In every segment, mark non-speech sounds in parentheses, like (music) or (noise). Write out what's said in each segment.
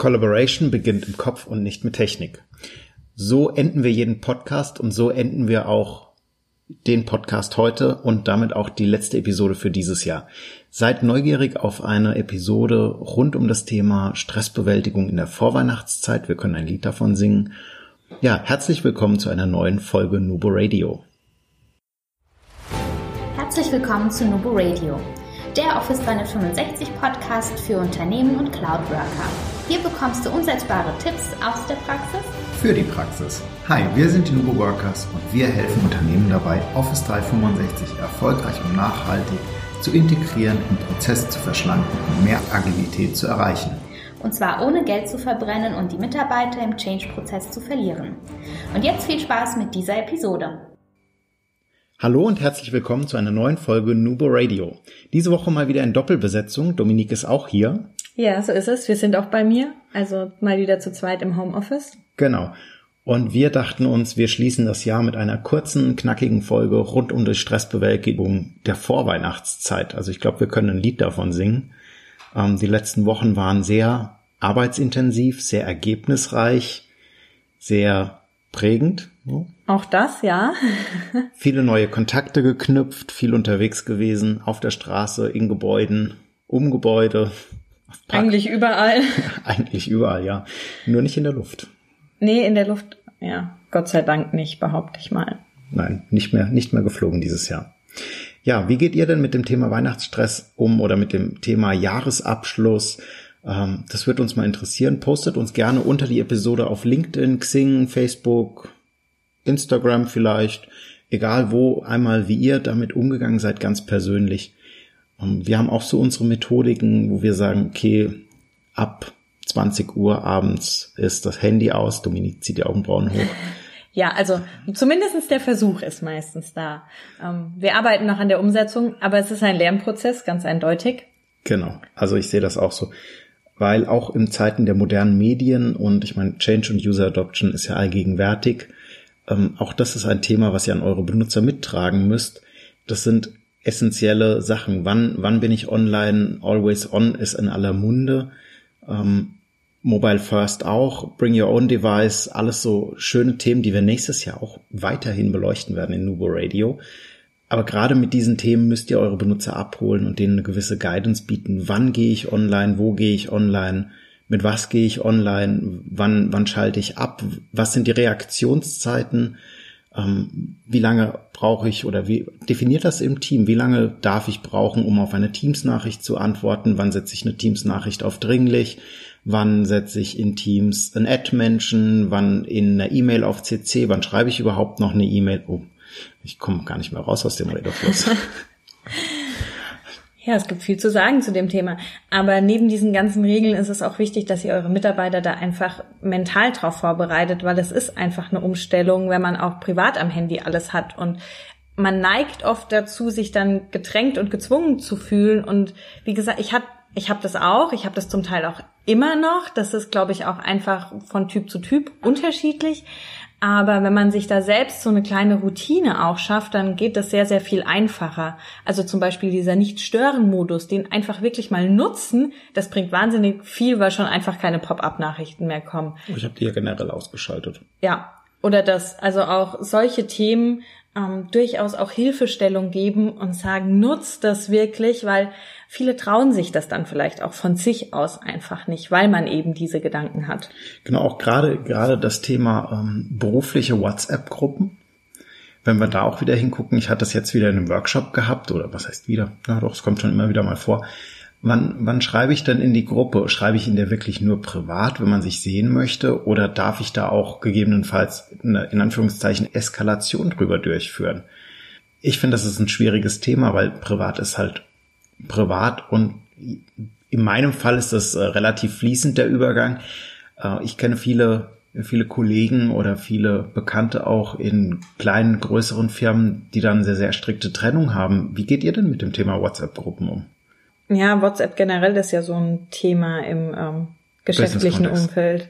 Collaboration beginnt im Kopf und nicht mit Technik. So enden wir jeden Podcast und so enden wir auch den Podcast heute und damit auch die letzte Episode für dieses Jahr. Seid neugierig auf eine Episode rund um das Thema Stressbewältigung in der Vorweihnachtszeit. Wir können ein Lied davon singen. Ja, herzlich willkommen zu einer neuen Folge Nubo Radio. Herzlich willkommen zu Nubo Radio, der Office 365 Podcast für Unternehmen und Cloud Worker. Hier bekommst du umsetzbare Tipps aus der Praxis. Für die Praxis. Hi, wir sind die Nubo Workers und wir helfen Unternehmen dabei, Office 365 erfolgreich und nachhaltig zu integrieren, im Prozess zu verschlanken und mehr Agilität zu erreichen. Und zwar ohne Geld zu verbrennen und die Mitarbeiter im Change-Prozess zu verlieren. Und jetzt viel Spaß mit dieser Episode. Hallo und herzlich willkommen zu einer neuen Folge Nubo Radio. Diese Woche mal wieder in Doppelbesetzung. Dominique ist auch hier. Ja, so ist es. Wir sind auch bei mir. Also mal wieder zu zweit im Homeoffice. Genau. Und wir dachten uns, wir schließen das Jahr mit einer kurzen, knackigen Folge rund um die Stressbewältigung der Vorweihnachtszeit. Also ich glaube, wir können ein Lied davon singen. Ähm, die letzten Wochen waren sehr arbeitsintensiv, sehr ergebnisreich, sehr prägend. Auch das, ja. (laughs) Viele neue Kontakte geknüpft, viel unterwegs gewesen, auf der Straße, in Gebäuden, um Gebäude, eigentlich überall. (laughs) Eigentlich überall, ja. Nur nicht in der Luft. Nee, in der Luft, ja. Gott sei Dank nicht, behaupte ich mal. Nein, nicht mehr, nicht mehr geflogen dieses Jahr. Ja, wie geht ihr denn mit dem Thema Weihnachtsstress um oder mit dem Thema Jahresabschluss? Ähm, das wird uns mal interessieren. Postet uns gerne unter die Episode auf LinkedIn, Xing, Facebook, Instagram vielleicht. Egal wo, einmal wie ihr damit umgegangen seid, ganz persönlich. Ähm, wir haben auch so unsere Methodiken, wo wir sagen, okay, ab 20 Uhr abends ist das Handy aus, Dominik zieht die Augenbrauen hoch. (laughs) Ja, also zumindestens der Versuch ist meistens da. Ähm, wir arbeiten noch an der Umsetzung, aber es ist ein Lernprozess, ganz eindeutig. Genau, also ich sehe das auch so. Weil auch in Zeiten der modernen Medien und ich meine, Change und User Adoption ist ja allgegenwärtig, ähm, auch das ist ein Thema, was ihr an eure Benutzer mittragen müsst. Das sind essentielle Sachen. Wann, wann bin ich online? Always on ist in aller Munde. Ähm, Mobile First auch, Bring Your Own Device, alles so schöne Themen, die wir nächstes Jahr auch weiterhin beleuchten werden in Nubo Radio. Aber gerade mit diesen Themen müsst ihr eure Benutzer abholen und denen eine gewisse Guidance bieten. Wann gehe ich online? Wo gehe ich online? Mit was gehe ich online? Wann, wann schalte ich ab? Was sind die Reaktionszeiten? Ähm, wie lange brauche ich oder wie definiert das im Team? Wie lange darf ich brauchen, um auf eine Teams-Nachricht zu antworten? Wann setze ich eine Teams-Nachricht auf dringlich? Wann setze ich in Teams ein Ad-Menschen? Wann in einer E-Mail auf CC? Wann schreibe ich überhaupt noch eine E-Mail? Oh, ich komme gar nicht mehr raus aus dem Redefluss. (laughs) Ja, es gibt viel zu sagen zu dem Thema. Aber neben diesen ganzen Regeln ist es auch wichtig, dass ihr eure Mitarbeiter da einfach mental drauf vorbereitet, weil es ist einfach eine Umstellung, wenn man auch privat am Handy alles hat. Und man neigt oft dazu, sich dann gedrängt und gezwungen zu fühlen. Und wie gesagt, ich hab, ich habe das auch, ich habe das zum Teil auch immer noch. Das ist, glaube ich, auch einfach von Typ zu Typ unterschiedlich. Aber wenn man sich da selbst so eine kleine Routine auch schafft, dann geht das sehr, sehr viel einfacher. Also zum Beispiel dieser Nicht-Stören-Modus, den einfach wirklich mal nutzen, das bringt wahnsinnig viel, weil schon einfach keine Pop-up-Nachrichten mehr kommen. Oh, ich habe die ja generell ausgeschaltet. Ja, oder das, also auch solche Themen ähm, durchaus auch Hilfestellung geben und sagen, nutzt das wirklich, weil viele trauen sich das dann vielleicht auch von sich aus einfach nicht, weil man eben diese Gedanken hat. Genau, auch gerade gerade das Thema ähm, berufliche WhatsApp-Gruppen. Wenn wir da auch wieder hingucken, ich hatte das jetzt wieder in einem Workshop gehabt, oder was heißt wieder? Na doch, es kommt schon immer wieder mal vor. Wann, wann schreibe ich denn in die Gruppe? Schreibe ich in der wirklich nur privat, wenn man sich sehen möchte? Oder darf ich da auch gegebenenfalls eine, in Anführungszeichen, Eskalation drüber durchführen? Ich finde, das ist ein schwieriges Thema, weil privat ist halt privat und in meinem Fall ist das äh, relativ fließend der Übergang. Äh, ich kenne viele, viele Kollegen oder viele Bekannte auch in kleinen, größeren Firmen, die dann sehr, sehr strikte Trennung haben. Wie geht ihr denn mit dem Thema WhatsApp-Gruppen um? Ja, WhatsApp generell ist ja so ein Thema im ähm, geschäftlichen Umfeld.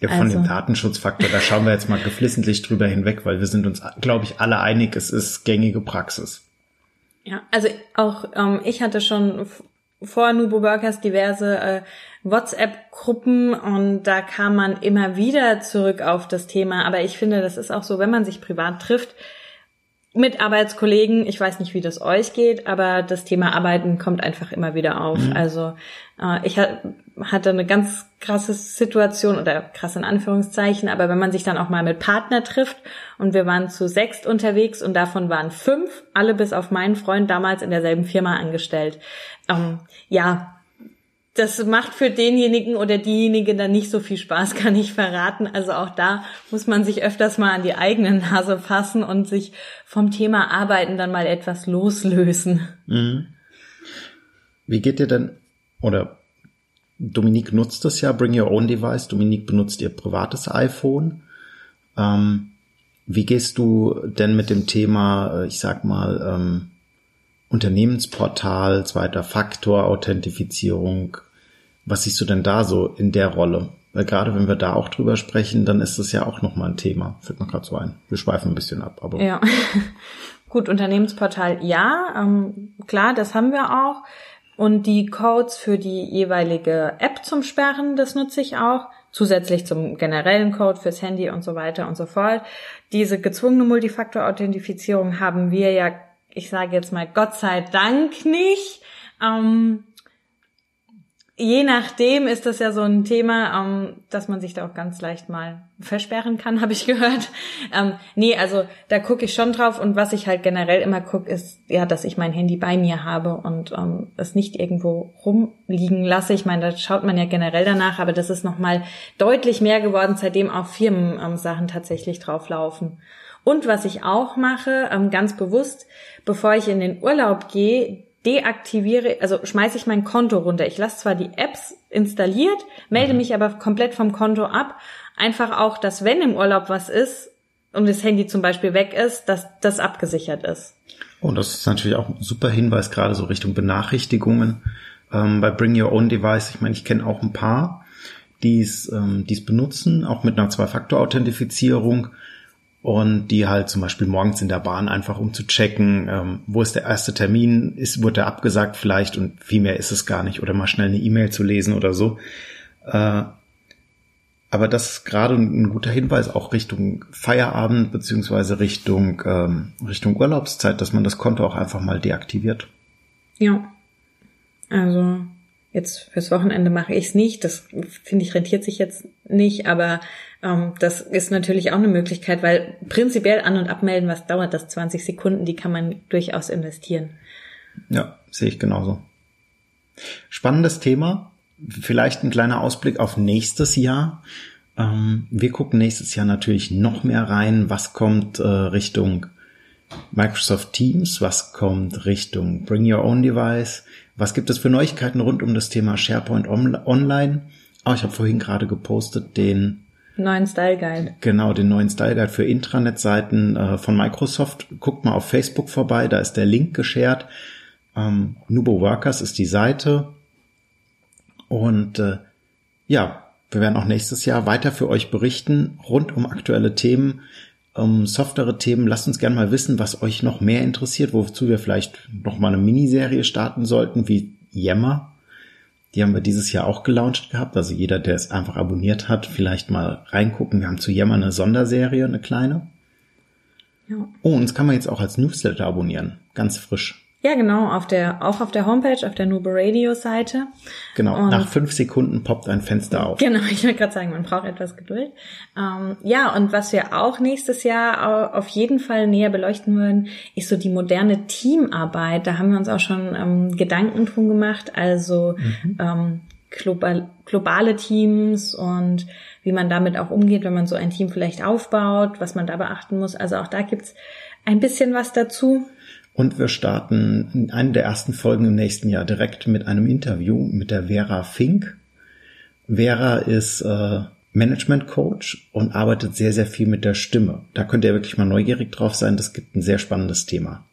Ja, von also. dem Datenschutzfaktor, da schauen wir jetzt mal geflissentlich drüber hinweg, weil wir sind uns, glaube ich, alle einig, es ist gängige Praxis. Ja, also auch ähm, ich hatte schon vor Nubo Workers diverse äh, WhatsApp-Gruppen und da kam man immer wieder zurück auf das Thema. Aber ich finde, das ist auch so, wenn man sich privat trifft, mit Arbeitskollegen, ich weiß nicht, wie das euch geht, aber das Thema Arbeiten kommt einfach immer wieder auf. Mhm. Also äh, ich hatte eine ganz krasse Situation oder krass in Anführungszeichen, aber wenn man sich dann auch mal mit Partner trifft und wir waren zu sechst unterwegs und davon waren fünf, alle bis auf meinen Freund damals in derselben Firma angestellt. Ähm, ja, das macht für denjenigen oder diejenige dann nicht so viel Spaß, (laughs) kann ich verraten. Also auch da muss man sich öfters mal an die eigene Nase fassen und sich vom Thema Arbeiten dann mal etwas loslösen. Mhm. Wie geht ihr denn, oder Dominique nutzt das ja, Bring Your Own Device. Dominique benutzt ihr privates iPhone. Ähm, wie gehst du denn mit dem Thema, äh, ich sag mal, ähm, Unternehmensportal, zweiter Faktor, Authentifizierung. Was siehst du denn da so in der Rolle? Weil gerade wenn wir da auch drüber sprechen, dann ist das ja auch nochmal ein Thema. Fällt mir gerade so ein. Wir schweifen ein bisschen ab, aber. Ja. (laughs) Gut, Unternehmensportal, ja, ähm, klar, das haben wir auch. Und die Codes für die jeweilige App zum Sperren, das nutze ich auch. Zusätzlich zum generellen Code fürs Handy und so weiter und so fort. Diese gezwungene Multifaktor-Authentifizierung haben wir ja ich sage jetzt mal Gott sei Dank nicht. Ähm, je nachdem ist das ja so ein Thema, ähm, dass man sich da auch ganz leicht mal versperren kann, (laughs) habe ich gehört. Ähm, nee, also da gucke ich schon drauf und was ich halt generell immer gucke, ist ja, dass ich mein Handy bei mir habe und ähm, es nicht irgendwo rumliegen lasse. Ich meine, da schaut man ja generell danach, aber das ist nochmal deutlich mehr geworden, seitdem auch Firmensachen ähm, tatsächlich drauflaufen. Und was ich auch mache, ähm, ganz bewusst, bevor ich in den Urlaub gehe, deaktiviere, also schmeiße ich mein Konto runter. Ich lasse zwar die Apps installiert, melde mhm. mich aber komplett vom Konto ab. Einfach auch, dass wenn im Urlaub was ist und das Handy zum Beispiel weg ist, dass das abgesichert ist. Und das ist natürlich auch ein super Hinweis, gerade so Richtung Benachrichtigungen ähm, bei Bring Your Own Device. Ich meine, ich kenne auch ein paar, die es ähm, die's benutzen, auch mit einer Zwei-Faktor-Authentifizierung und die halt zum Beispiel morgens in der Bahn einfach um zu checken, ähm, wo ist der erste Termin, ist, wurde er abgesagt vielleicht und viel mehr ist es gar nicht oder mal schnell eine E-Mail zu lesen oder so. Äh, aber das ist gerade ein guter Hinweis auch Richtung Feierabend beziehungsweise Richtung, ähm, Richtung Urlaubszeit, dass man das Konto auch einfach mal deaktiviert. Ja. Also jetzt fürs Wochenende mache ich es nicht. Das finde ich rentiert sich jetzt nicht, aber ähm, das ist natürlich auch eine Möglichkeit, weil prinzipiell an- und abmelden, was dauert das? 20 Sekunden, die kann man durchaus investieren. Ja, sehe ich genauso. Spannendes Thema. Vielleicht ein kleiner Ausblick auf nächstes Jahr. Ähm, wir gucken nächstes Jahr natürlich noch mehr rein. Was kommt äh, Richtung Microsoft Teams? Was kommt Richtung Bring Your Own Device? Was gibt es für Neuigkeiten rund um das Thema SharePoint Online? Oh, ich habe vorhin gerade gepostet den neuen Style Guide. Genau, den neuen Style Guide für Intranet-Seiten äh, von Microsoft. Guckt mal auf Facebook vorbei, da ist der Link geshared. Ähm, Nubo Workers ist die Seite. Und äh, ja, wir werden auch nächstes Jahr weiter für euch berichten rund um aktuelle Themen, um softere Themen. Lasst uns gerne mal wissen, was euch noch mehr interessiert, wozu wir vielleicht noch mal eine Miniserie starten sollten, wie Yammer die haben wir dieses Jahr auch gelauncht gehabt. Also jeder, der es einfach abonniert hat, vielleicht mal reingucken. Wir haben zu Yammer eine Sonderserie, eine kleine. Ja. Oh, uns kann man jetzt auch als Newsletter abonnieren. Ganz frisch. Ja, genau, auf der, auch auf der Homepage, auf der Nubo Radio Seite. Genau, und nach fünf Sekunden poppt ein Fenster auf. Genau, (laughs) ich wollte gerade sagen, man braucht etwas Geduld. Ähm, ja, und was wir auch nächstes Jahr auf jeden Fall näher beleuchten würden, ist so die moderne Teamarbeit. Da haben wir uns auch schon ähm, Gedanken drum gemacht, also mhm. ähm, global, globale Teams und wie man damit auch umgeht, wenn man so ein Team vielleicht aufbaut, was man da beachten muss. Also auch da gibt's ein bisschen was dazu. Und wir starten in einer der ersten Folgen im nächsten Jahr direkt mit einem Interview mit der Vera Fink. Vera ist äh, Management Coach und arbeitet sehr, sehr viel mit der Stimme. Da könnt ihr wirklich mal neugierig drauf sein. Das gibt ein sehr spannendes Thema.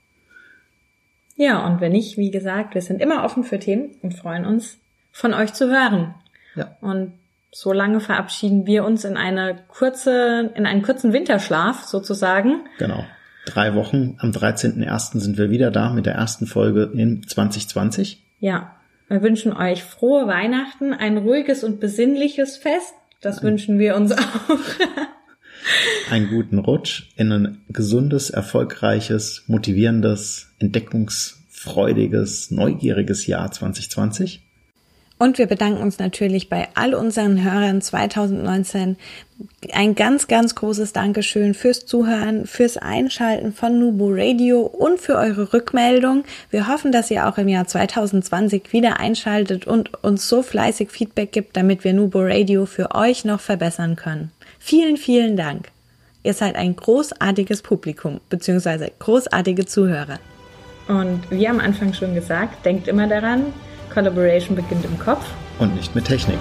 Ja, und wenn nicht, wie gesagt, wir sind immer offen für Themen und freuen uns, von euch zu hören. Ja. Und so lange verabschieden wir uns in eine kurze, in einen kurzen Winterschlaf sozusagen. Genau drei Wochen. Am 13.01. sind wir wieder da mit der ersten Folge in 2020. Ja. Wir wünschen euch frohe Weihnachten, ein ruhiges und besinnliches Fest. Das wünschen wir uns auch. (laughs) einen guten Rutsch in ein gesundes, erfolgreiches, motivierendes, entdeckungsfreudiges, neugieriges Jahr 2020. Und wir bedanken uns natürlich bei all unseren Hörern 2019. Ein ganz, ganz großes Dankeschön fürs Zuhören, fürs Einschalten von Nubu Radio und für eure Rückmeldung. Wir hoffen, dass ihr auch im Jahr 2020 wieder einschaltet und uns so fleißig Feedback gibt, damit wir Nubu Radio für euch noch verbessern können. Vielen, vielen Dank. Ihr seid ein großartiges Publikum bzw. großartige Zuhörer. Und wie am Anfang schon gesagt, denkt immer daran, Collaboration beginnt im Kopf und nicht mit Technik.